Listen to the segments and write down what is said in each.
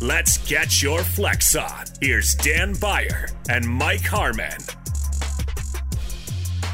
Let's get your flex on. Here's Dan Beyer and Mike Harmon.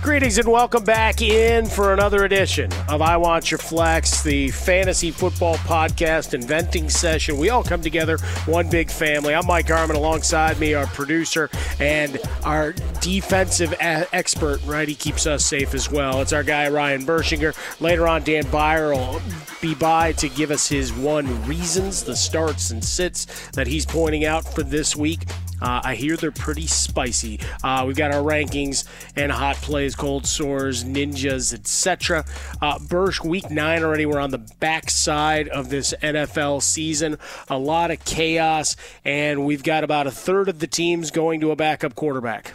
Greetings and welcome back in for another edition of I Want Your Flex, the fantasy football podcast inventing session. We all come together, one big family. I'm Mike Harmon, alongside me, our producer and our defensive a- expert, right? He keeps us safe as well. It's our guy, Ryan Burschinger. Later on, Dan Beyer will be by to give us his one reasons, the starts and sits that he's pointing out for this week. Uh, I hear they're pretty spicy. Uh, we've got our rankings and hot plays, cold sores, ninjas, etc. Uh, Bursch, week nine already. We're on the backside of this NFL season. A lot of chaos, and we've got about a third of the teams going to a backup quarterback.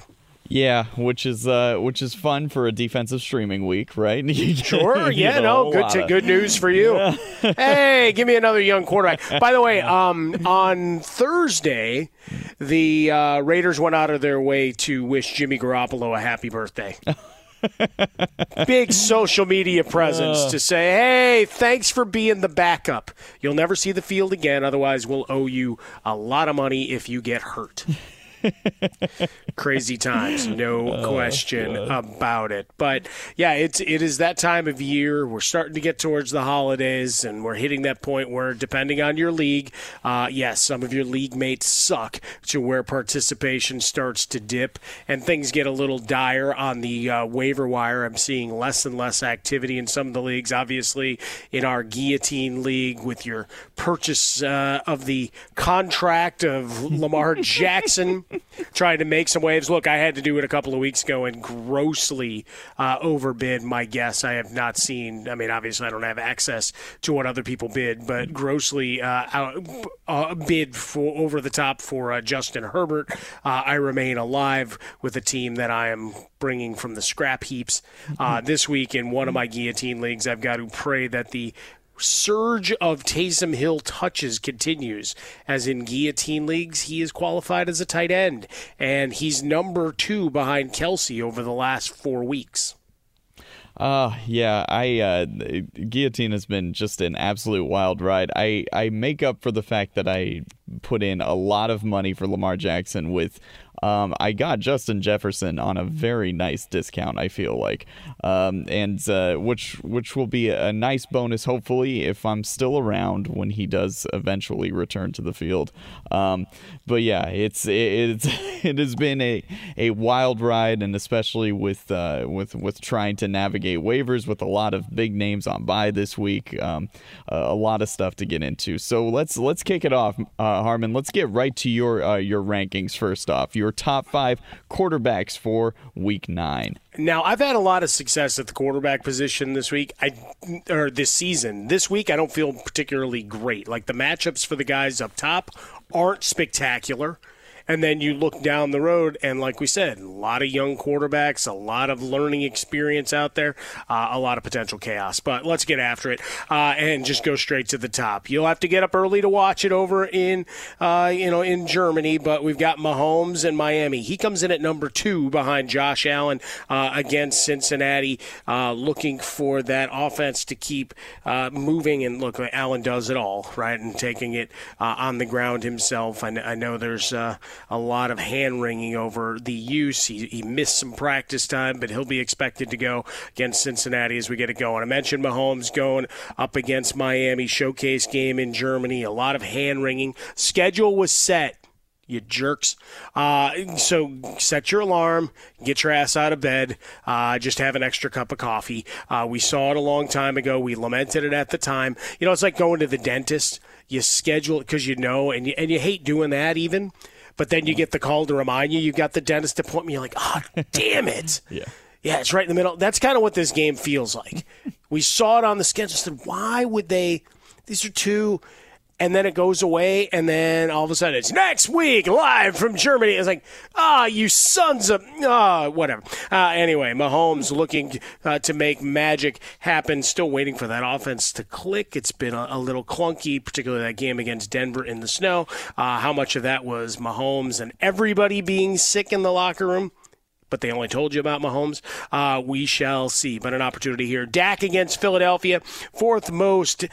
Yeah, which is uh, which is fun for a defensive streaming week, right? sure. Yeah. know, no. Good. To, good news for you. Yeah. hey, give me another young quarterback. By the way, um, on Thursday, the uh, Raiders went out of their way to wish Jimmy Garoppolo a happy birthday. Big social media presence uh. to say, hey, thanks for being the backup. You'll never see the field again. Otherwise, we'll owe you a lot of money if you get hurt. Crazy times, no oh, question about it. But yeah, it's it is that time of year. We're starting to get towards the holidays, and we're hitting that point where, depending on your league, uh, yes, some of your league mates suck to where participation starts to dip, and things get a little dire on the uh, waiver wire. I'm seeing less and less activity in some of the leagues. Obviously, in our guillotine league, with your purchase uh, of the contract of Lamar Jackson trying to make some waves. Look, I had to do it a couple of weeks ago and grossly uh, overbid my guess. I have not seen. I mean, obviously, I don't have access to what other people bid, but grossly uh, out, uh, bid for over the top for uh, Justin Herbert. Uh, I remain alive with a team that I am bringing from the scrap heaps. Uh, this week in one of my guillotine leagues, I've got to pray that the surge of Taysom Hill touches continues. As in guillotine leagues, he is qualified as a tight end, and he's number two behind Kelce over the last four weeks. Uh yeah, I uh guillotine has been just an absolute wild ride. I I make up for the fact that I put in a lot of money for Lamar Jackson with um, I got Justin Jefferson on a very nice discount. I feel like, um, and uh, which which will be a nice bonus, hopefully, if I'm still around when he does eventually return to the field. Um, but yeah, it's it's it has been a, a wild ride, and especially with uh, with with trying to navigate waivers with a lot of big names on by this week, um, a lot of stuff to get into. So let's let's kick it off, uh, Harmon. Let's get right to your uh, your rankings first off. Your top five quarterbacks for Week Nine. Now, I've had a lot of success at the quarterback position this week, I or this season. This week, I don't feel particularly great. Like the matchups for the guys up top aren't spectacular. And then you look down the road, and like we said, a lot of young quarterbacks, a lot of learning experience out there, uh, a lot of potential chaos. But let's get after it uh, and just go straight to the top. You'll have to get up early to watch it over in, uh, you know, in Germany. But we've got Mahomes and Miami. He comes in at number two behind Josh Allen uh, against Cincinnati, uh, looking for that offense to keep uh, moving. And look, Allen does it all right, and taking it on the ground himself. I, I know there's a lot of hand wringing over the use. He, he missed some practice time, but he'll be expected to go against Cincinnati as we get it going. I mentioned Mahomes going up against Miami showcase game in Germany. A lot of hand wringing. Schedule was set you jerks. Uh, so set your alarm, get your ass out of bed, uh, just have an extra cup of coffee. Uh, we saw it a long time ago. We lamented it at the time. You know, it's like going to the dentist. You schedule it because you know, and you, and you hate doing that even but then you get the call to remind you you got the dentist appointment. You're like, oh, damn it. yeah. Yeah, it's right in the middle. That's kind of what this game feels like. we saw it on the schedule. Said, why would they? These are two and then it goes away, and then all of a sudden it's next week live from Germany. It's like, ah, oh, you sons of ah, oh, whatever. Uh, anyway, Mahomes looking uh, to make magic happen. Still waiting for that offense to click. It's been a, a little clunky, particularly that game against Denver in the snow. Uh, how much of that was Mahomes and everybody being sick in the locker room? but they only told you about Mahomes. Uh, we shall see. But an opportunity here. Dak against Philadelphia, fourth most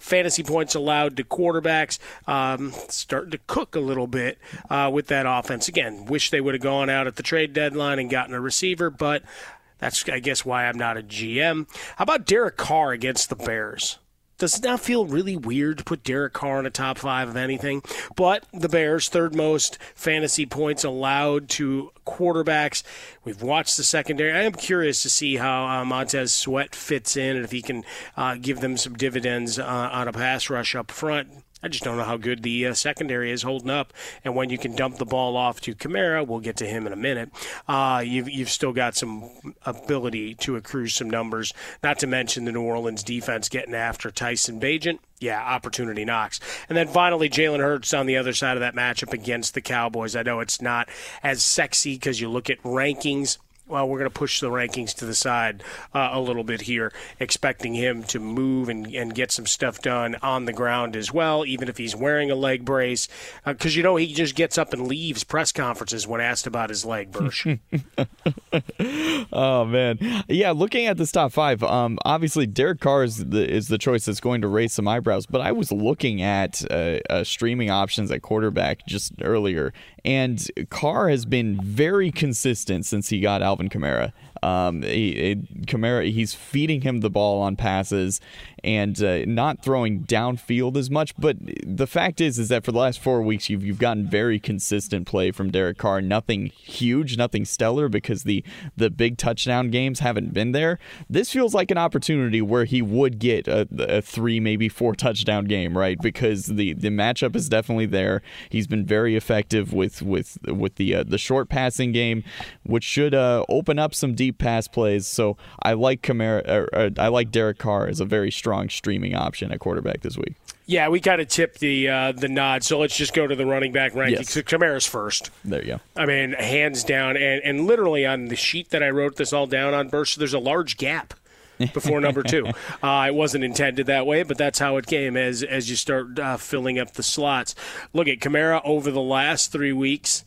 fantasy points allowed to quarterbacks. Um, starting to cook a little bit uh, with that offense. Again, wish they would have gone out at the trade deadline and gotten a receiver, but that's, I guess, why I'm not a GM. How about Derek Carr against the Bears? Does it not feel really weird to put Derek Carr in a top five of anything? But the Bears, third most fantasy points allowed to quarterbacks. We've watched the secondary. I am curious to see how uh, Montez Sweat fits in and if he can uh, give them some dividends uh, on a pass rush up front. I just don't know how good the uh, secondary is holding up. And when you can dump the ball off to Kamara, we'll get to him in a minute. Uh, you've you've still got some ability to accrue some numbers. Not to mention the New Orleans defense getting after Tyson Bagent. Yeah, opportunity knocks. And then finally, Jalen Hurts on the other side of that matchup against the Cowboys. I know it's not as sexy because you look at rankings well, we're going to push the rankings to the side uh, a little bit here, expecting him to move and, and get some stuff done on the ground as well, even if he's wearing a leg brace. Because, uh, you know, he just gets up and leaves press conferences when asked about his leg, Bursch. oh, man. Yeah, looking at this top five, um, obviously Derek Carr is the, is the choice that's going to raise some eyebrows, but I was looking at uh, uh streaming options at quarterback just earlier, and Carr has been very consistent since he got Alvin Kamara. Um, he, Kamara, he's feeding him the ball on passes and uh, not throwing downfield as much. But the fact is, is that for the last four weeks, you've you've gotten very consistent play from Derek Carr. Nothing huge, nothing stellar, because the the big touchdown games haven't been there. This feels like an opportunity where he would get a, a three, maybe four touchdown game, right? Because the the matchup is definitely there. He's been very effective with with with the uh, the short passing game, which should uh, open up some deep pass plays. So I like Kamara, or, or, I like Derek Carr as a very strong streaming option at quarterback this week. Yeah, we kind of tipped the uh, the nod. So let's just go to the running back rankings. Yes. Kamara's first. There you go. I mean, hands down, and, and literally on the sheet that I wrote this all down on, Bursch, there's a large gap before number two. Uh, it wasn't intended that way, but that's how it came as as you start uh, filling up the slots. Look at Kamara over the last three weeks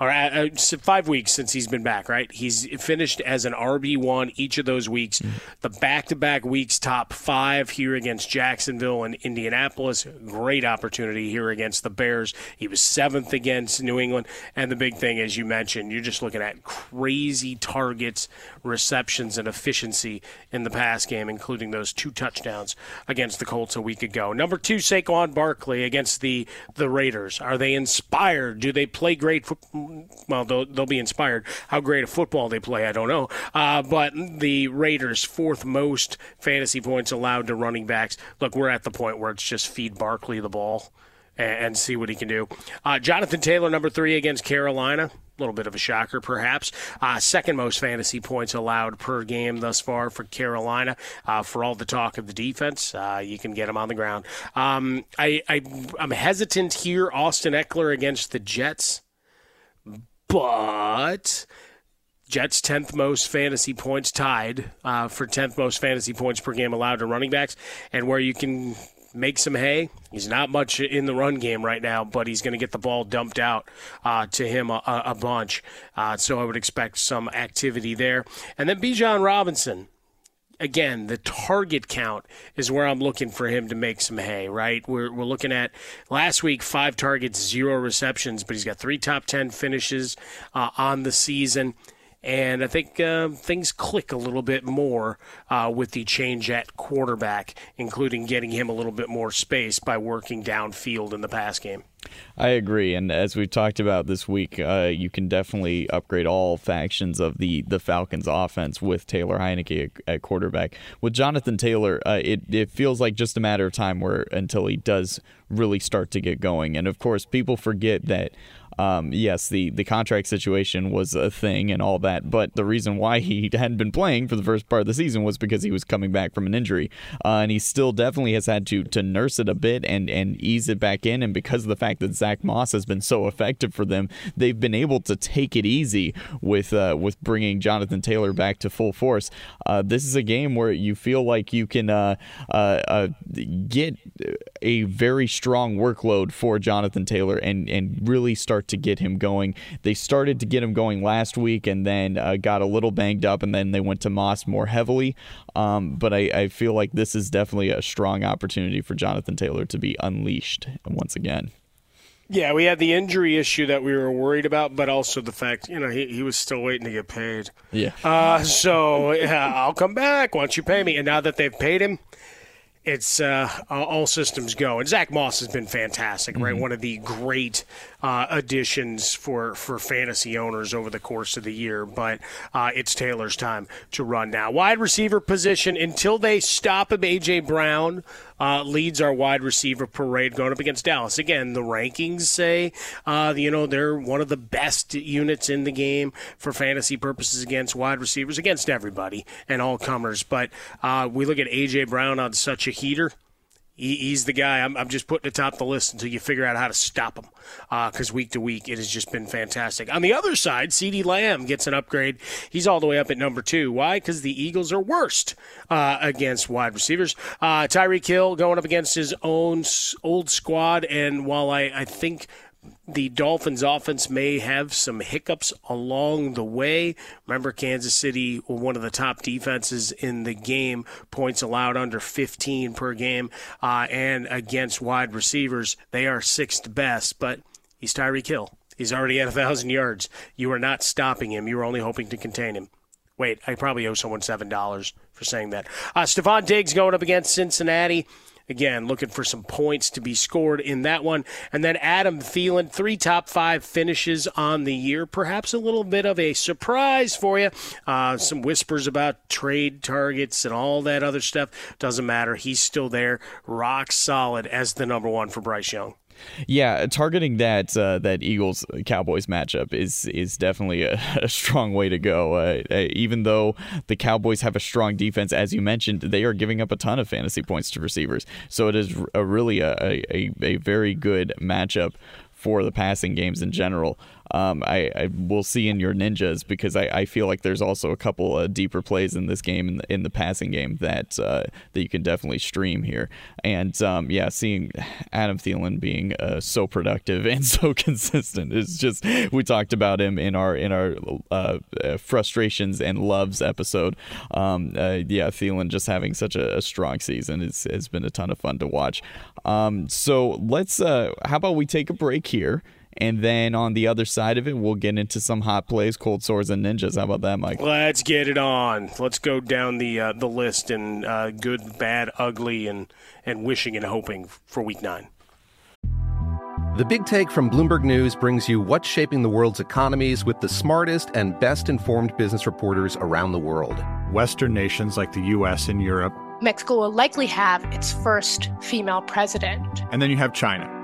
or uh, five weeks since he's been back, right? He's finished as an RB1 each of those weeks. Mm-hmm. The back to back weeks, top five here against Jacksonville and Indianapolis. Great opportunity here against the Bears. He was seventh against New England. And the big thing, as you mentioned, you're just looking at crazy targets, receptions, and efficiency in the pass game, including those two touchdowns against the Colts a week ago. Number two, Saquon Barkley against the, the Raiders. Are they inspired? Do they play great football? Well, they'll, they'll be inspired. How great a football they play, I don't know. Uh, but the Raiders' fourth most fantasy points allowed to running backs. Look, we're at the point where it's just feed Barkley the ball and, see what he can do. Uh, Jonathan Taylor, number three against Carolina. A little bit of a shocker, perhaps. Uh, second most fantasy points allowed per game thus far for Carolina. Uh, for all the talk of the defense, uh, you can get him on the ground. Um, I, I, I'm hesitant here. Austin Ekeler against the Jets but Jets 10th most fantasy points tied uh, for 10th most fantasy points per game allowed to running backs, and where you can make some hay. He's not much in the run game right now, but he's going to get the ball dumped out uh, to him a, a bunch. Uh, so I would expect some activity there. And then Bijan Robinson again, the target count is where I'm looking for him to make some hay, right? We're, we're looking at last week, five targets, zero receptions, but he's got three top 10 finishes uh, on the season. And I think uh, things click a little bit more uh, with the change at quarterback, including getting him a little bit more space by working downfield in the pass game. I agree, and as we've talked about this week, uh, you can definitely upgrade all factions of the the Falcons' offense with Taylor Heinicke at, at quarterback. With Jonathan Taylor, uh, it it feels like just a matter of time where until he does really start to get going. And of course, people forget that um, yes, the, the contract situation was a thing and all that, but the reason why he hadn't been playing for the first part of the season was because he was coming back from an injury. Uh, and he still definitely has had to, to nurse it a bit and, and ease it back in. And because of the fact that Zach Moss has been so effective for them, they've been able to take it easy with, uh, with bringing Jonathan Taylor back to full force. Uh, this is a game where you feel like you can uh, uh, uh, get a very strong workload for Jonathan Taylor and, and really start to get him going. They started to get him going last week and then uh, got a little banged up, and then they went to Moss more heavily. Um, but I, I feel like this is definitely a strong opportunity for Jonathan Taylor to be unleashed once again. Yeah, we had the injury issue that we were worried about, but also the fact, you know, he, he was still waiting to get paid. Yeah. Uh, so yeah, I'll come back once you pay me. And now that they've paid him, it's uh, all systems go. And Zach Moss has been fantastic, right? Mm-hmm. One of the great uh, additions for, for fantasy owners over the course of the year. But uh, it's Taylor's time to run now. Wide receiver position until they stop him. AJ Brown uh, leads our wide receiver parade going up against Dallas. Again, the rankings say uh, you know they're one of the best units in the game for fantasy purposes against wide receivers against everybody and all comers. But uh, we look at AJ Brown on such a heater he, he's the guy. I'm, I'm, just putting atop the list until you figure out how to stop him. Because uh, week to week, it has just been fantastic. On the other side, CeeDee Lamb gets an upgrade. He's all the way up at number two. Why? Because the Eagles are worst uh, against wide receivers. Uh, Tyreek Hill going up against his own old squad. And while I, I think the Dolphins offense may have some hiccups along the way. Remember, Kansas City, one of the top defenses in the game, points allowed under 15 per game, uh, and against wide receivers, they are sixth best, but he's Tyreek Hill. He's already at 1,000 yards. You are not stopping him. You are only hoping to contain him. Wait, I probably owe someone $7 for saying that. Uh, Stefon Diggs going up against Cincinnati. Again, looking for some points to be scored in that one. And then Adam Thielen, three top five finishes on the year. Perhaps a little bit of a surprise for you. Uh, some whispers about trade targets and all that other stuff. Doesn't matter. He's still there, rock solid as the number one for Bryce Young. Yeah, targeting that uh, that Eagles Cowboys matchup is is definitely a, a strong way to go. Uh, uh, even though the Cowboys have a strong defense, as you mentioned, they are giving up a ton of fantasy points to receivers. So it is a really a, a, a very good matchup for the passing games in general. Um, I, I will see in your ninjas because I, I feel like there's also a couple of deeper plays in this game in the, in the passing game that uh, that you can definitely stream here. And um, yeah, seeing Adam Thielen being uh, so productive and so consistent is just we talked about him in our in our uh, uh frustrations and loves episode. Um, uh, yeah, Thielen just having such a, a strong season has, has been a ton of fun to watch. Um, so let's how about we take a break here and then on the other side of it, we'll get into some hot plays, cold sores, and ninjas. How about that, Mike? Let's get it on. Let's go down the uh, the list and uh, good, bad, ugly, and and wishing and hoping for Week Nine. The Big Take from Bloomberg News brings you what's shaping the world's economies with the smartest and best informed business reporters around the world. Western nations like the U.S. and Europe. Mexico will likely have its first female president. And then you have China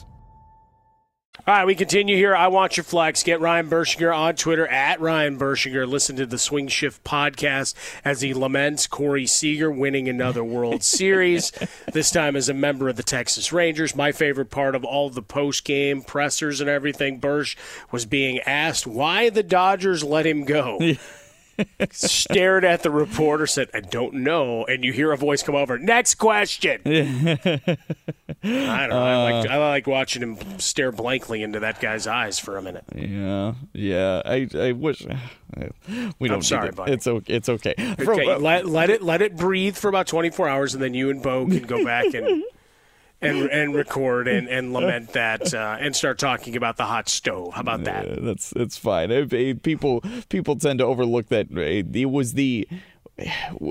All right, we continue here. I want your flex. Get Ryan Burschinger on Twitter at Ryan Burschinger. Listen to the Swing Shift podcast as he laments Corey Seager winning another World Series. This time as a member of the Texas Rangers. My favorite part of all the post game pressers and everything, Bursch was being asked why the Dodgers let him go. Stared at the reporter, said, I don't know. And you hear a voice come over, next question. I don't know. Uh, I, like, I like watching him stare blankly into that guy's eyes for a minute. Yeah. Yeah. I, I wish. We don't I'm sorry, buddy. It's okay. It's okay. okay uh, let, let it let it breathe for about 24 hours, and then you and Bo can go back and and and record and, and lament that uh, and start talking about the hot stove. How about that? that's that's fine. People people tend to overlook that it was the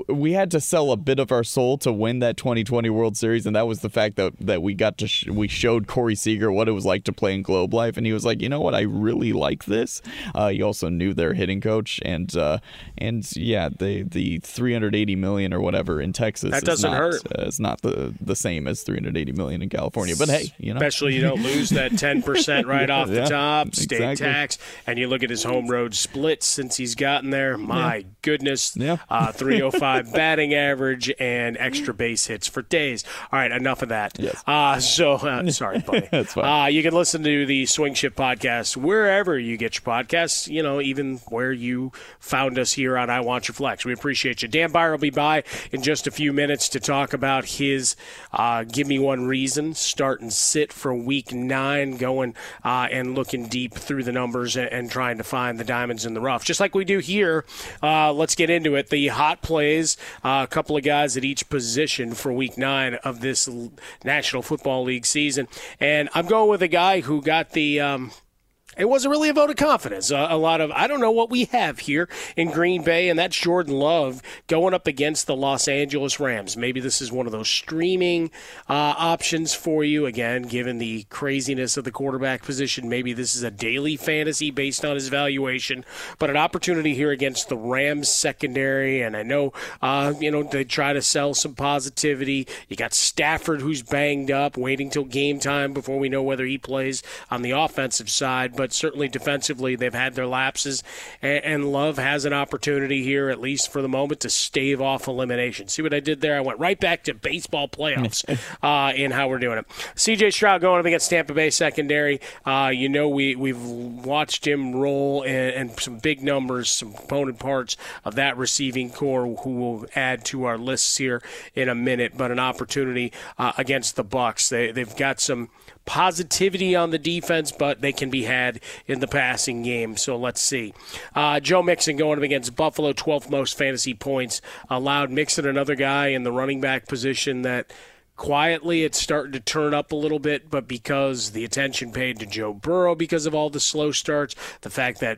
we had to sell a bit of our soul to win that 2020 World Series, and that was the fact that that we got to sh- we showed Corey Seager what it was like to play in Globe Life, and he was like, you know what, I really like this. Uh, he also knew their hitting coach, and uh, and yeah, the the 380 million or whatever in Texas that doesn't not, hurt. Uh, it's not the the same as 380 million in California, but hey, you know, especially you don't lose that 10 percent right off the Yeah, top, state exactly. tax, and you look at his home road splits since he's gotten there. My Yeah. goodness, Yeah. Uh, 305 batting average and extra base hits for days. All right, enough of that. Yes. Uh, so uh, sorry, buddy. That's fine. Uh, you can listen to the Swing Shift podcast wherever you get your podcasts. You know, even where you found us here on I Want Your Flex. We appreciate you. Dan Beyer will be by in just a few minutes to talk about his uh, "Give Me One Reason" start and sit for Week Nine, going uh, and looking deep through the numbers and, and trying to find the diamonds in the rough, just like we do here. Uh, let's get into it. The hot plays, uh, a couple of guys at each position for Week Nine of this National Football League season, and I'm going with a guy who got the. Um, it wasn't really a vote of confidence. Uh, a lot of I don't know what we have here in Green Bay, and that's Jordan Love going up against the Los Angeles Rams. Maybe this is one of those streaming uh, options for you. Again, given the craziness of the quarterback position, maybe this is a daily fantasy based on his valuation, but an opportunity here against the Rams secondary. And I know, uh, you know, they try to sell some positivity. You got Stafford who's banged up, waiting till game time before we know whether he plays on the offensive side. But certainly defensively, they've had their lapses, and, and Love has an opportunity here, at least for the moment, to stave off elimination. See what I did there? I went right back to baseball playoffs uh, in how we're doing it. C.J. Stroud going up against Tampa Bay secondary. Uh, you know, we we've watched him roll and, and some big numbers, some component parts of that receiving core, who will add to our lists here in a minute. But an opportunity uh, against the Bucks. They they've got some positivity on the defense, but they can be had in the passing game. So let's see. Uh, Joe Mixon going up against Buffalo, 12th most fantasy points allowed. Mixon, another guy in the running back position that quietly it's starting to turn up a little bit, but because the attention paid to Joe Burrow because of all the slow starts, the fact that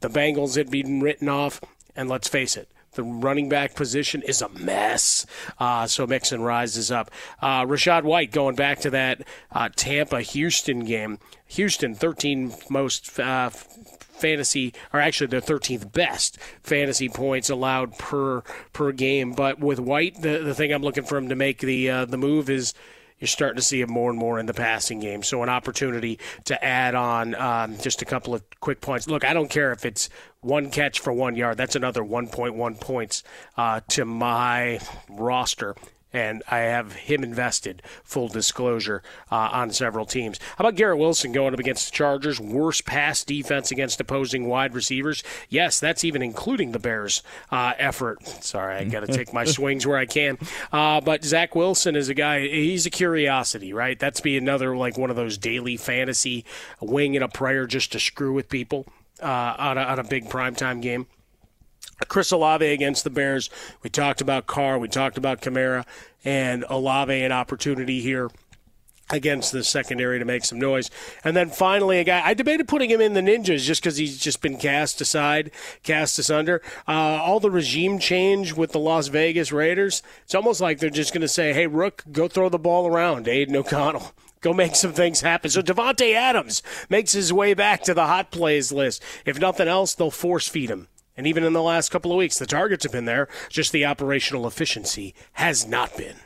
the Bengals had been written off, and let's face it, the running back position is a mess. Uh, so Mixon rises up. Uh, Rachaad White going back to that uh, Tampa Houston game. Houston, 13 most uh, fantasy, or actually the 13th best fantasy points allowed per per game. But with White, the the thing I'm looking for him to make the uh, the move is you're starting to see him more and more in the passing game. So an opportunity to add on um, just a couple of quick points. Look, I don't care if it's one catch for one yard. That's another 1.1 points uh, to my roster. And I have him invested, full disclosure, uh, on several teams. How about Garrett Wilson going up against the Chargers? Worst pass defense against opposing wide receivers. Yes, that's even including the Bears' uh, effort. Sorry, I got to take my swings where I can. Uh, but Zach Wilson is a guy, he's a curiosity, right? That's be another, like, one of those daily fantasy wing and a prayer just to screw with people uh, on, a, on a big primetime game. Chris Olave against the Bears. We talked about Carr. We talked about Kamara and Olave an opportunity here against the secondary to make some noise. And then finally, a guy I debated putting him in the Ninjas just because he's just been cast aside, cast asunder. Uh, all the regime change with the Las Vegas Raiders. It's almost like they're just going to say, "Hey, Rook, go throw the ball around." Aidan O'Connell. Go make some things happen. So Davante Adams makes his way back to the hot plays list. If nothing else, they'll force feed him. And even in the last couple of weeks, the targets have been there. Just the operational efficiency has not been.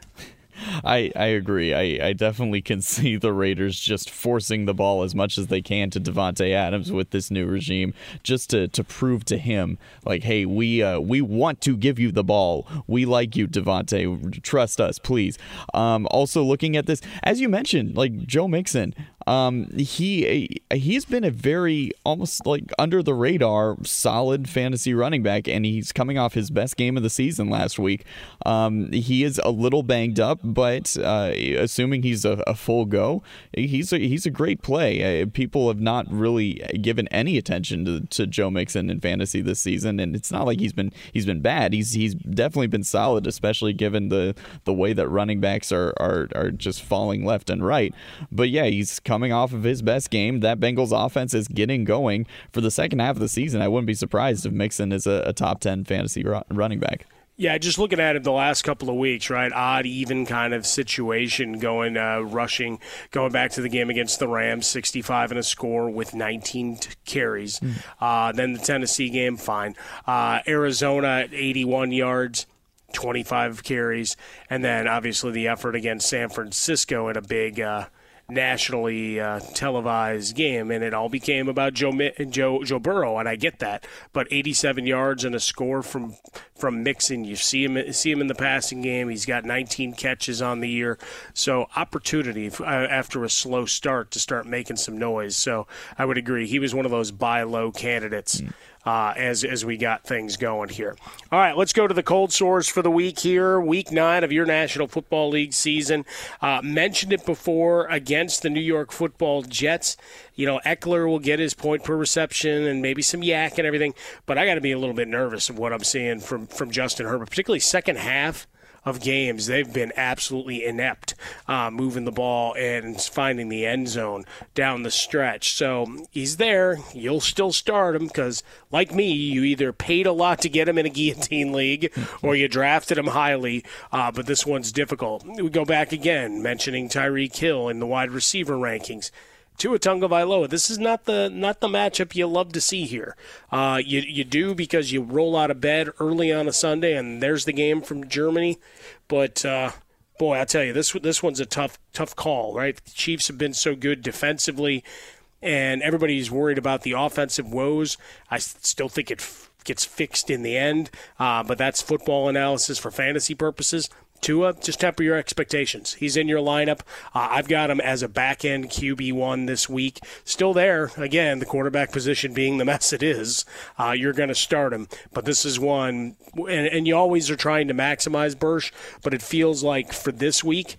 I, I agree. I, I definitely can see the Raiders just forcing the ball as much as they can to Davante Adams with this new regime, just to, to prove to him, like, hey, we uh, we want to give you the ball. We like you, Davante. Trust us, please. Um, also, looking at this, as you mentioned, like Joe Mixon, um, he he's been a very almost like under the radar solid fantasy running back, and he's coming off his best game of the season last week. Um, he is a little banged up, but uh, assuming he's a, a, full go, he's a, he's a great play. Uh, people have not really given any attention to, to Joe Mixon in fantasy this season, and it's not like he's been he's been bad. He's he's definitely been solid, especially given the the way that running backs are are, are just falling left and right. But yeah, he's coming off of his best game. That Bengals offense is getting going for the second half of the season. I wouldn't be surprised if Mixon is a, a top 10 fantasy ru- running back. Yeah, just looking at it the last couple of weeks, right? Odd, even kind of situation going, uh, rushing, going back to the game against the Rams, 65 and a score with 19 t- carries. Mm. Uh, then the Tennessee game, fine. Uh, Arizona, 81 yards. 25 carries, and then obviously the effort against San Francisco in a big uh, nationally uh, televised game, and it all became about Joe, Joe Joe Burrow, and I get that. But 87 yards and a score from from Mixon. You see him see him in the passing game. He's got 19 catches on the year, so opportunity uh, after a slow start to start making some noise. So I would agree he was one of those buy low candidates. Mm uh, as as we got things going here. All right, let's go to the cold sores for the week here. Week nine of your National Football League season. Uh, mentioned it before against the New York Football Jets. You know, Ekeler will get his point per reception and maybe some YAC and everything, but I got to be a little bit nervous of what I'm seeing from from Justin Herbert, particularly second half of games, they've been absolutely inept uh, moving the ball and finding the end zone down the stretch. So he's there. You'll still start him because, like me, you either paid a lot to get him in a guillotine league or you drafted him highly. Uh, but this one's difficult. We go back again, mentioning Tyreek Hill in the wide receiver rankings. Tua Tagovailoa. This is not the not the matchup you love to see here. Uh, you you do because you roll out of bed early on a Sunday and there's the game from Germany. But uh, boy, I tell you, this this one's a tough tough call. Right, the Chiefs have been so good defensively, and everybody's worried about the offensive woes. I still think it f- gets fixed in the end, uh, but that's football analysis for fantasy purposes. Tua, just temper your expectations. He's in your lineup. Uh, I've got him as a back end QB1 this week. Still there. Again, the quarterback position being the mess it is, uh, you're going to start him. But this is one, and, and you always are trying to maximize Bursch, but it feels like for this week,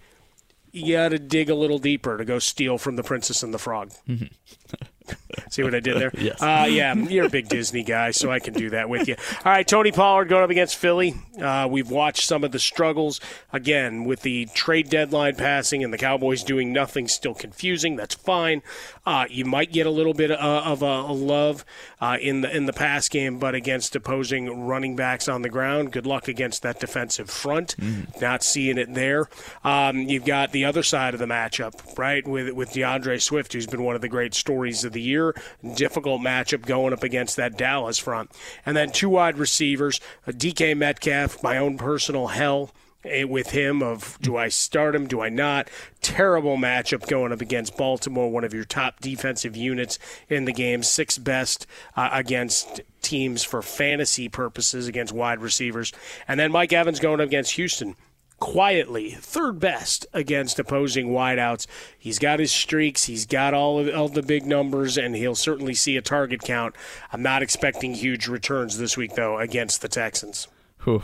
you got to dig a little deeper to go steal from the Princess and the Frog. See what I did there? yes. Uh, yeah, you're a big Disney guy, so I can do that with you. All right, Tony Pollard going up against Philly. Uh, we've watched some of the struggles again with the trade deadline passing and the Cowboys doing nothing. Still confusing. That's fine. Uh, you might get a little bit uh, of a, a love uh, in the in the pass game, but against opposing running backs on the ground, good luck against that defensive front. Mm. Not seeing it there. Um, you've got the other side of the matchup, right, with with D'Andre Swift, who's been one of the great stories of the year. Difficult matchup going up against that Dallas front, and then two wide receivers, DK Metcalf, my own personal hell Eh, with him of do I start him, do I not? Terrible matchup going up against Baltimore, one of your top defensive units in the game, sixth best uh, against teams for fantasy purposes against wide receivers. And then Mike Evans going up against Houston. Quietly, third best against opposing wideouts. He's got his streaks, he's got all of all the big numbers, and he'll certainly see a target count. I'm not expecting huge returns this week, though, against the Texans. Whew.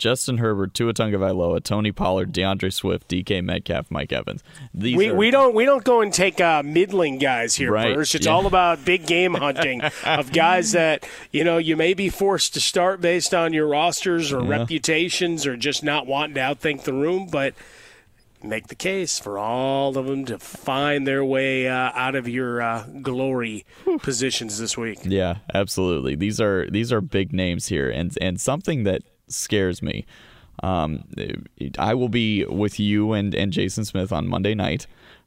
Justin Herbert, Tua Tagovailoa, Tony Pollard, D'Andre Swift, DK Metcalf, Mike Evans. These we, are... we don't we don't go and take uh, middling guys here, right. It's yeah. all about big game hunting of guys that you know you may be forced to start based on your rosters or yeah. reputations or just not wanting to outthink the room, but make the case for all of them to find their way uh, out of your uh, glory positions this week. Yeah, absolutely. These are these are big names here, and and something that scares me. Um, I will be with you and, and Jason Smith on Monday night,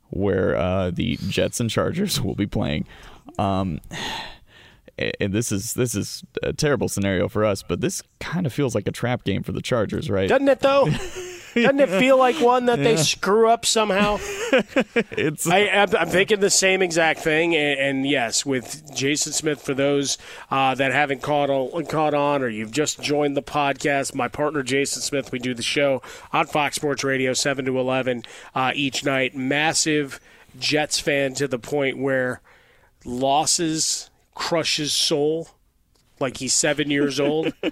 where uh, the Jets and Chargers will be playing. Um, and this is this is a terrible scenario for us, but this kind of feels like a trap game for the Chargers, right? Doesn't it though? Doesn't it feel like one that yeah. they screw up somehow? it's. I, am thinking the same exact thing, and, and, yes, with Jason Smith. For those uh, that haven't caught on, caught on, or you've just joined the podcast, my partner Jason Smith, we do the show on Fox Sports Radio, seven to eleven uh, each night. Massive Jets fan to the point where losses crush his soul, like he's seven years old.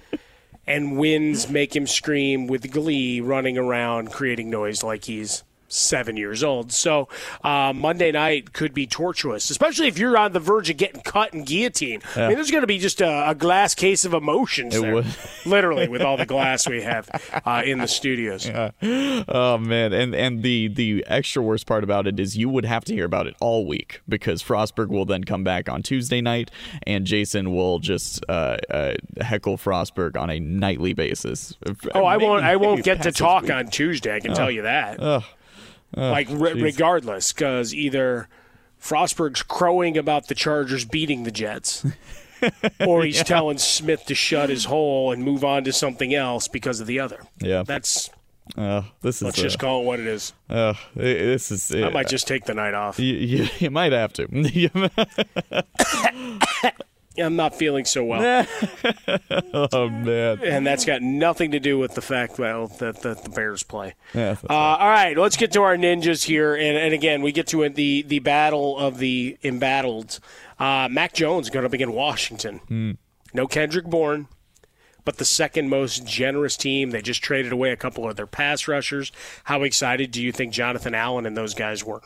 and winds make him scream with glee, running around, creating noise like he's seven years old. So uh, Monday night could be tortuous, especially if you're on the verge of getting cut and guillotine. I mean, there's going to be just a, a glass case of emotions It there, would. literally, with all the glass we have uh, in the studios. Oh man, and and the the extra worst part about it is you would have to hear about it all week because Frostberg will then come back on Tuesday night, and Jason will just uh, uh, heckle Frostberg on a nightly basis. Oh, I won't. I won't get to talk week. on Tuesday. I can Oh. tell you that. Ugh. Ugh, like re- regardless, because either Frostberg's crowing about the Chargers beating the Jets, or he's Yeah. telling Smith to shut his hole and move on to something else because of the other. Yeah. That's Uh, this is let's just uh, call it what it is. Uh, this is. I might just take the night off. You, you, you might have to. I'm not feeling so well. oh man. and that's got nothing to do with the fact well that, that the Bears play. Yeah, Uh, all right, let's get to our ninjas here, and, and again, we get to the the battle of the embattled. Uh, Mac Jones going up against Washington. Hmm. No Kendrick Bourne, but the second most generous team. They just traded away a couple of their pass rushers. How excited do you think Jonathan Allen and those guys were?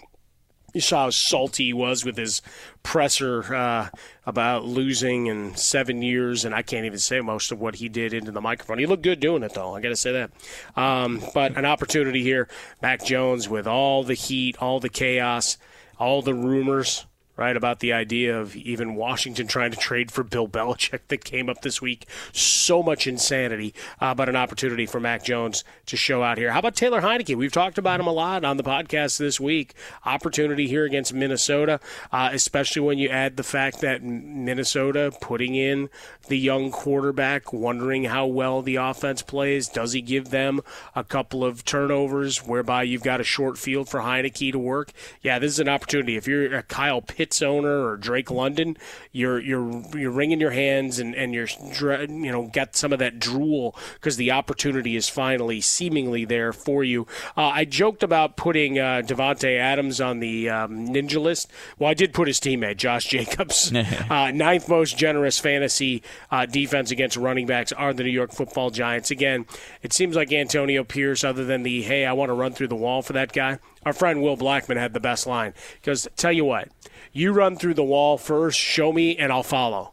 You saw how salty he was with his presser uh, about losing in seven years, and I can't even say most of what he did into the microphone. He looked good doing it, though. I got to say that. Um, but an opportunity here, Mac Jones, with all the heat, all the chaos, all the rumors. Right about the idea of even Washington trying to trade for Bill Belichick that came up this week. So much insanity, uh, but an opportunity for Mac Jones to show out here. How about Taylor Heinicke? We've talked about him a lot on the podcast this week. Opportunity here against Minnesota, uh, especially when you add the fact that Minnesota putting in the young quarterback, wondering how well the offense plays. Does he give them a couple of turnovers whereby you've got a short field for Heinicke to work? Yeah, this is an opportunity. If you're a Kyle Pitts owner or Drake London, you're you're you're wringing your hands and and you're you know got some of that drool because the opportunity is finally seemingly there for you. Uh, I joked about putting uh, Davante Adams on the um, ninja list. Well, I did put his teammate Josh Jacobs, uh, ninth most generous fantasy uh, defense against running backs are the New York Football Giants. Again, it seems like Antonio Pierce, other than the hey, I want to run through the wall for that guy. Our friend Will Blackman had the best line because tell you what, you run through the wall first, show me, and I'll follow.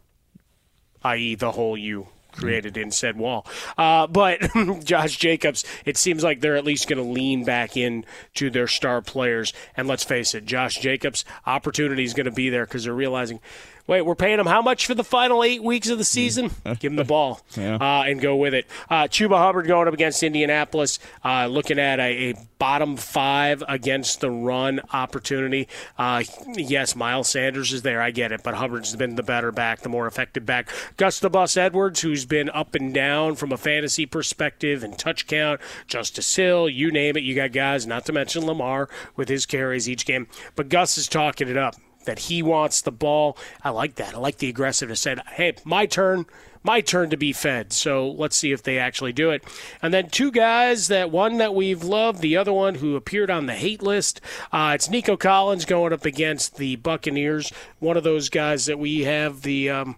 I.e., the hole you created in said wall. Uh, but Josh Jacobs, it seems like they're at least going to lean back in to their star players. And let's face it, Josh Jacobs' opportunity is going to be there because they're realizing. Wait, we're paying him how much for the final eight weeks of the season? Give him the ball Yeah. uh, and go with it. Uh, Chuba Hubbard going up against Indianapolis, uh, looking at a, a bottom five against the run opportunity. Uh, yes, Miles Sanders is there. I get it, but Hubbard's been the better back, the more effective back. Gus the Bus Edwards, who's been up and down from a fantasy perspective and touch count. Justice Hill, you name it. You got guys, not to mention Lamar with his carries each game. But Gus is talking it up that he wants the ball. I like that. I like the aggressiveness. Said, hey, my turn. My turn to be fed. So let's see if they actually do it. And then two guys that one that we've loved, the other one who appeared on the hate list. Uh, it's Nico Collins going up against the Buccaneers. One of those guys that we have the. Um,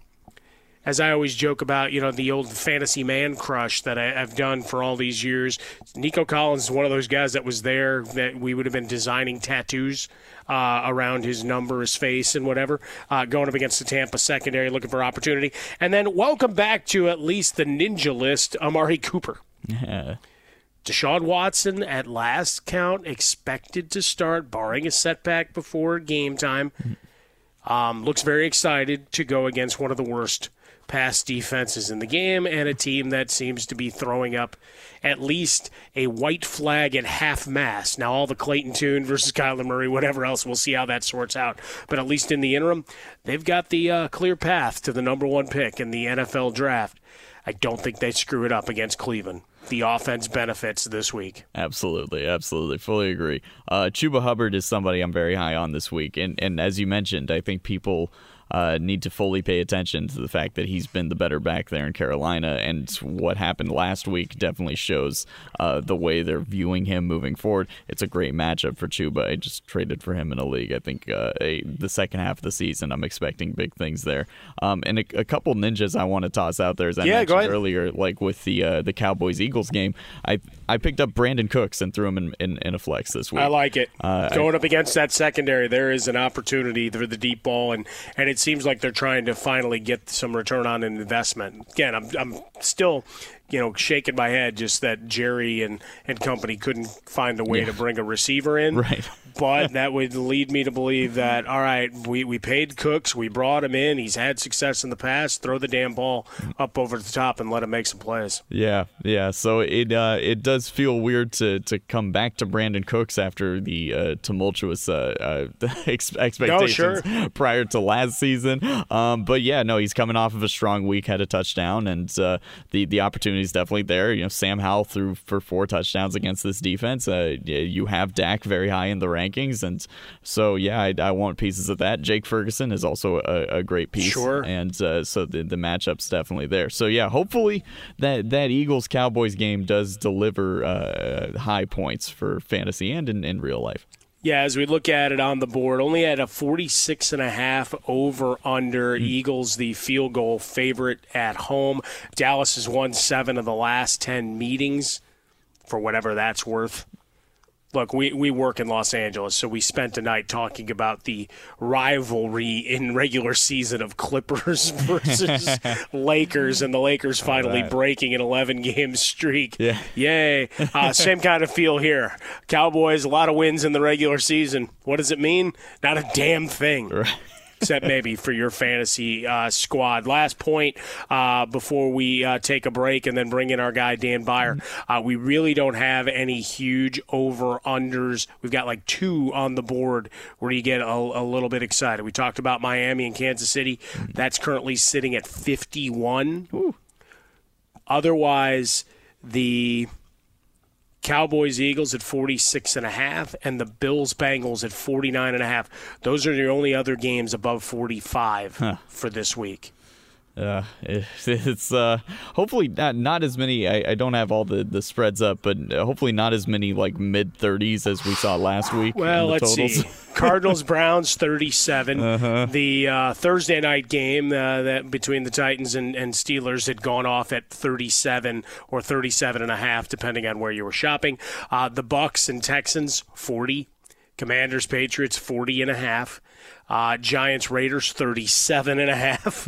as I always joke about, you know, the old fantasy man crush that I, I've done for all these years. Nico Collins is one of those guys that was there that we would have been designing tattoos uh, around his number, his face, and whatever, uh, going up against the Tampa secondary, looking for opportunity. And then welcome back to at least the ninja list, Amari Cooper. Yeah. Deshaun Watson, at last count, expected to start, barring a setback before game time. Um, looks very excited to go against one of the worst pass defenses in the game and a team that seems to be throwing up at least a white flag at half mast. Now, all the Clayton Tune versus Kyler Murray, whatever else, we'll see how that sorts out. But at least in the interim, they've got the uh, clear path to the number one pick in the NFL draft. I don't think they screw it up against Cleveland. The offense benefits this week. Absolutely, absolutely, fully agree. Uh, Chuba Hubbard is somebody I'm very high on this week, and and as you mentioned, I think people uh, need to fully pay attention to the fact that he's been the better back there in Carolina, and what happened last week definitely shows uh, the way they're viewing him moving forward. It's a great matchup for Chuba. I just traded for him in a league. I think uh, a, the second half of the season, I'm expecting big things there. Um, and a, a, couple ninjas I want to toss out there, as I yeah, mentioned earlier, like with the uh, the Cowboys Eagles game. I I picked up Brandin Cooks and threw him in, in, in a flex this week. I like it. Uh, Going I, up against that secondary, there is an opportunity for the deep ball, and, and it seems like they're trying to finally get some return on an investment. Again, I'm, I'm still you know, shaking my head just that Jerry and, and company couldn't find a way yeah. to bring a receiver in. Right. but that would lead me to believe that, all right, we, we paid Cooks, we brought him in, he's had success in the past, throw the damn ball up over the top and let him make some plays. Yeah, yeah. So it uh, it does feel weird to, to come back to Brandin Cooks after the uh, tumultuous uh, uh expectations no, sure. prior to last season. Um, but yeah, no, he's coming off of a strong week, had a touchdown, and uh, the, the opportunity is definitely there. You know, Sam Howell threw for four touchdowns against this defense. Uh, you have Dak very high in the rankings, and so yeah, I, I want pieces of that. Jake Ferguson is also a, a great piece, sure, and uh, so the the matchup's definitely there. So yeah, hopefully that that Eagles Cowboys game does deliver uh, high points for fantasy and in, in real life. Yeah, as we look at it on the board, only at a 46 and a half over under. Mm. Eagles the field goal favorite at home. Dallas has won 7 of the last 10 meetings for whatever that's worth look, we, we work in Los Angeles, so we spent a night talking about the rivalry in regular season of Clippers versus Lakers, and the Lakers finally right. breaking an 11 game streak. Yeah. Yay. Uh, same kind of feel here. Cowboys, a lot of wins in the regular season. What does it mean? Not a damn thing. Right except maybe for your fantasy uh, squad. Last point uh, before we uh, take a break and then bring in our guy Dan Beyer. Uh, we really don't have any huge over unders. We've got like two on the board where you get a, a little bit excited. We talked about Miami and Kansas City. That's currently sitting at 51. Ooh. Otherwise, the Cowboys Eagles at 46 and a half and the Bills Bengals at 49 and a half. Those are the only other games above 45 huh. for this week. Uh, it's uh, hopefully not not as many. I, I don't have all the, the spreads up, but hopefully not as many like mid thirties as we saw last week. Well, let's totals. see. Cardinals Browns thirty seven. Uh-huh. The uh, Thursday night game uh, that between the Titans and, and Steelers had gone off at thirty seven or thirty seven and a half, depending on where you were shopping. Uh, the Bucks and Texans forty. Commanders Patriots 40 and a half. Uh, Giants Raiders 37 and a half.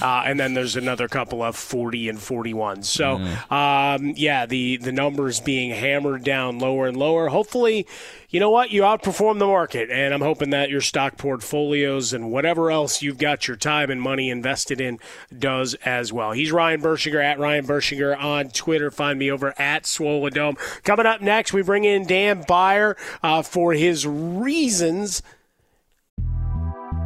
Uh, and then there's another couple of 40 and 41. So, um, yeah, the, the numbers being hammered down lower and lower. Hopefully, you know what? You outperform the market. And I'm hoping that your stock portfolios and whatever else you've got your time and money invested in does as well. He's Ryan Burschinger at Ryan Burschinger on Twitter. Find me over at Swollen Dome. Coming up next, we bring in Dan Beyer uh, for his reasons –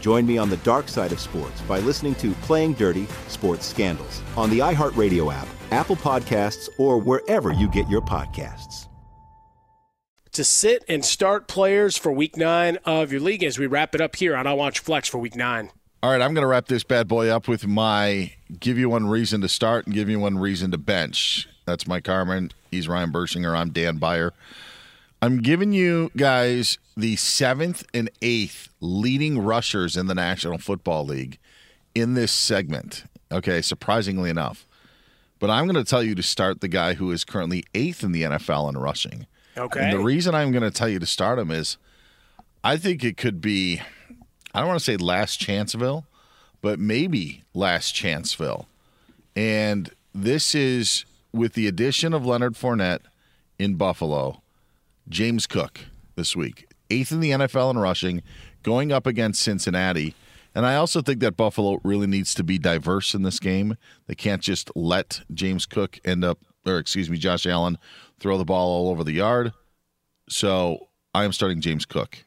Join me on the dark side of sports by listening to Playing Dirty Sports Scandals on the iHeartRadio app, Apple Podcasts, or wherever you get your podcasts. To sit and start players for week nine of your league as we wrap it up here on I Watch Flex for week nine. All right, I'm going to wrap this bad boy up with my give you one reason to start and give you one reason to bench. That's Mike Harmon. He's Ryan Burschinger. I'm Dan Beyer. I'm giving you guys the seventh and eighth leading rushers in the National Football League in this segment. Okay, surprisingly enough. But I'm going to tell you to start the guy who is currently eighth in the NFL in rushing. Okay. And the reason I'm going to tell you to start him is I think it could be, I don't want to say last chanceville, but maybe last chanceville. And this is with the addition of Leonard Fournette in Buffalo, James Cook this week, eighth in the NFL in rushing, going up against Cincinnati. And I also think that Buffalo really needs to be diverse in this game. They can't just let James Cook end up, or excuse me, Josh Allen throw the ball all over the yard. So I am starting James Cook.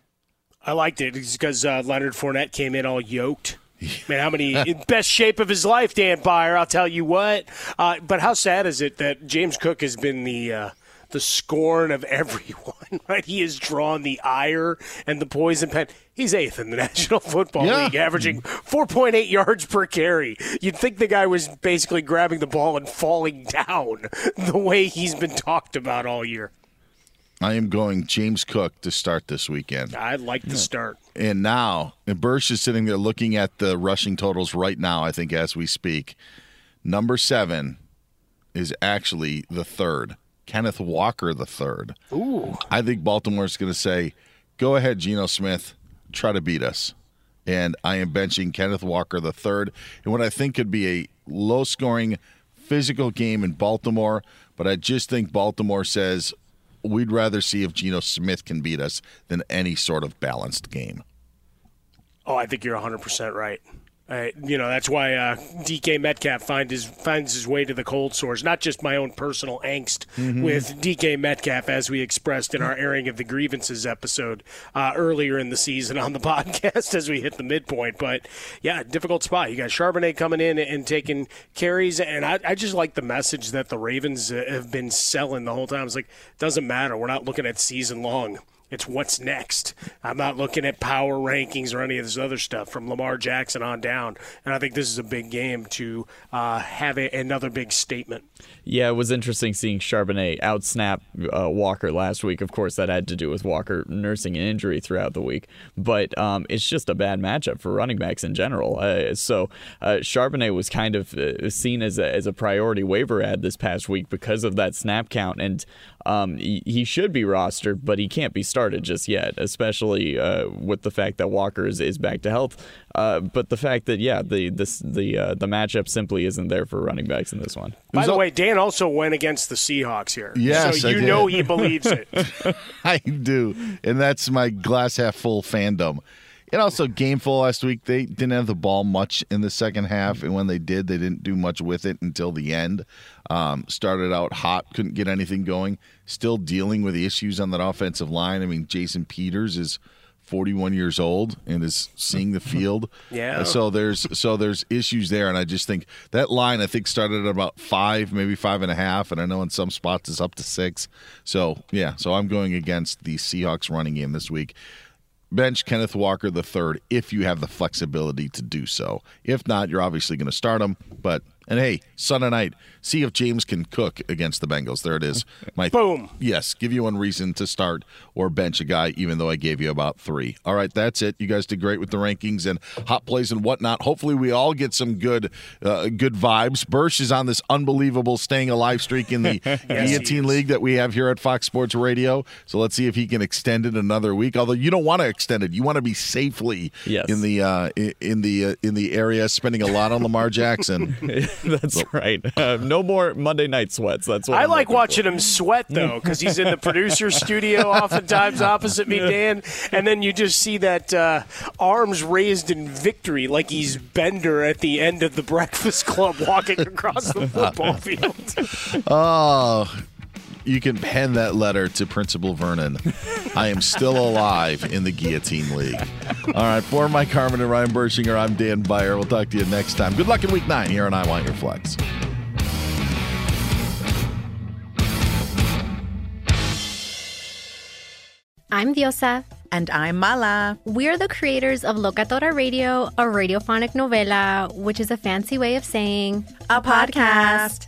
I liked it because uh, Leonard Fournette came in all yoked. Man, how many in best shape of his life, Dan Beyer? I'll tell you what. Uh, but how sad is it that James Cook has been the uh, the scorn of everyone? Right? He has drawn the ire and the poison pen. He's eighth in the National Football Yeah. League, averaging 4.8 yards per carry. You'd think the guy was basically grabbing the ball and falling down the way he's been talked about all year. I am going James Cook to start this weekend. I like the start. And now, and Bursch is sitting there looking at the rushing totals right now, I think, as we speak. Number seven is actually the third. Kenneth Walker, the third. Ooh. I think Baltimore's going to say, go ahead, Geno Smith, try to beat us. And I am benching Kenneth Walker, the third, in what I think could be a low scoring, physical game in Baltimore. But I just think Baltimore says, we'd rather see if Geno Smith can beat us than any sort of balanced game. Oh, I think you're 100% right. Uh, you know that's why uh, DK Metcalf find his, finds his way to the cold sores. Not just my own personal angst Mhm. with DK Metcalf, as we expressed in our airing of the grievances episode uh, earlier in the season on the podcast as we hit the midpoint. But yeah, difficult spot. You got Charbonnet coming in and taking carries, and I, I just like the message that the Ravens uh, have been selling the whole time. It's like doesn't matter. We're not looking at season long. It's what's next. I'm not looking at power rankings or any of this other stuff from Lamar Jackson on down. And I think this is a big game to uh, have a, another big statement. Yeah, it was interesting seeing Charbonnet outsnap uh, Walker last week. Of course, that had to do with Walker nursing an injury throughout the week, but um, it's just a bad matchup for running backs in general. Uh, so uh, Charbonnet was kind of uh, seen as a, as a priority waiver ad this past week because of that snap count, and um, he, he should be rostered, but he can't be started just yet, especially uh, with the fact that Walker is, is back to health. Uh, but the fact that yeah, the this the uh, the matchup simply isn't there for running backs in this one. By the way, Dan also went against the Seahawks here. Yes, so I you did. know he believes it. I do, and that's my glass half full fandom. And also, Gameful last week, they didn't have the ball much in the second half. And when they did, they didn't do much with it until the end. Um, started out hot, couldn't get anything going. Still dealing with the issues on that offensive line. I mean, Jason Peters is 41 years old and is seeing the field. Yeah. Uh, So there's so there's issues there, and I just think that line I think started at about five, maybe five and a half, and I know in some spots it's up to six. So yeah, so I'm going against the Seahawks running game this week. Bench Kenneth Walker third if you have the flexibility to do so. If not, you're obviously going to start him. But and hey, Sunday night, see if James can cook against the Bengals. There it is. My Boom. Yes, give you one reason to start or bench a guy, even though I gave you about three. All right, that's it. You guys did great with the rankings and hot plays and whatnot. Hopefully, we all get some good, uh, good vibes. Bursch is on this unbelievable staying alive streak in the Guillotine League that we have here at Fox Sports Radio. So let's see if he can extend it another week. Although you don't want to extend it, you want to be safely Yes. in the uh, in the uh, in the area, spending a lot on Lamar Jackson. That's right. Uh, no more Monday night sweats. That's what I I'm like looking watching him sweat though, because he's in the producer's studio, oftentimes opposite me, Dan, and then you just see that uh, arms raised in victory, like he's Bender at the end of the Breakfast Club, walking across the football field. Oh, you can pen that letter to Principal Vernon. I am still alive in the Guillotine League. All right, for Mike Harmon and Ryan Burschinger, I'm Dan Beyer. We'll talk to you next time. Good luck in week nine here on I Want Your Flex. I'm Diosa. And I'm Mala. We're the creators of Locatora Radio, a radiophonic novela, which is a fancy way of saying A podcast.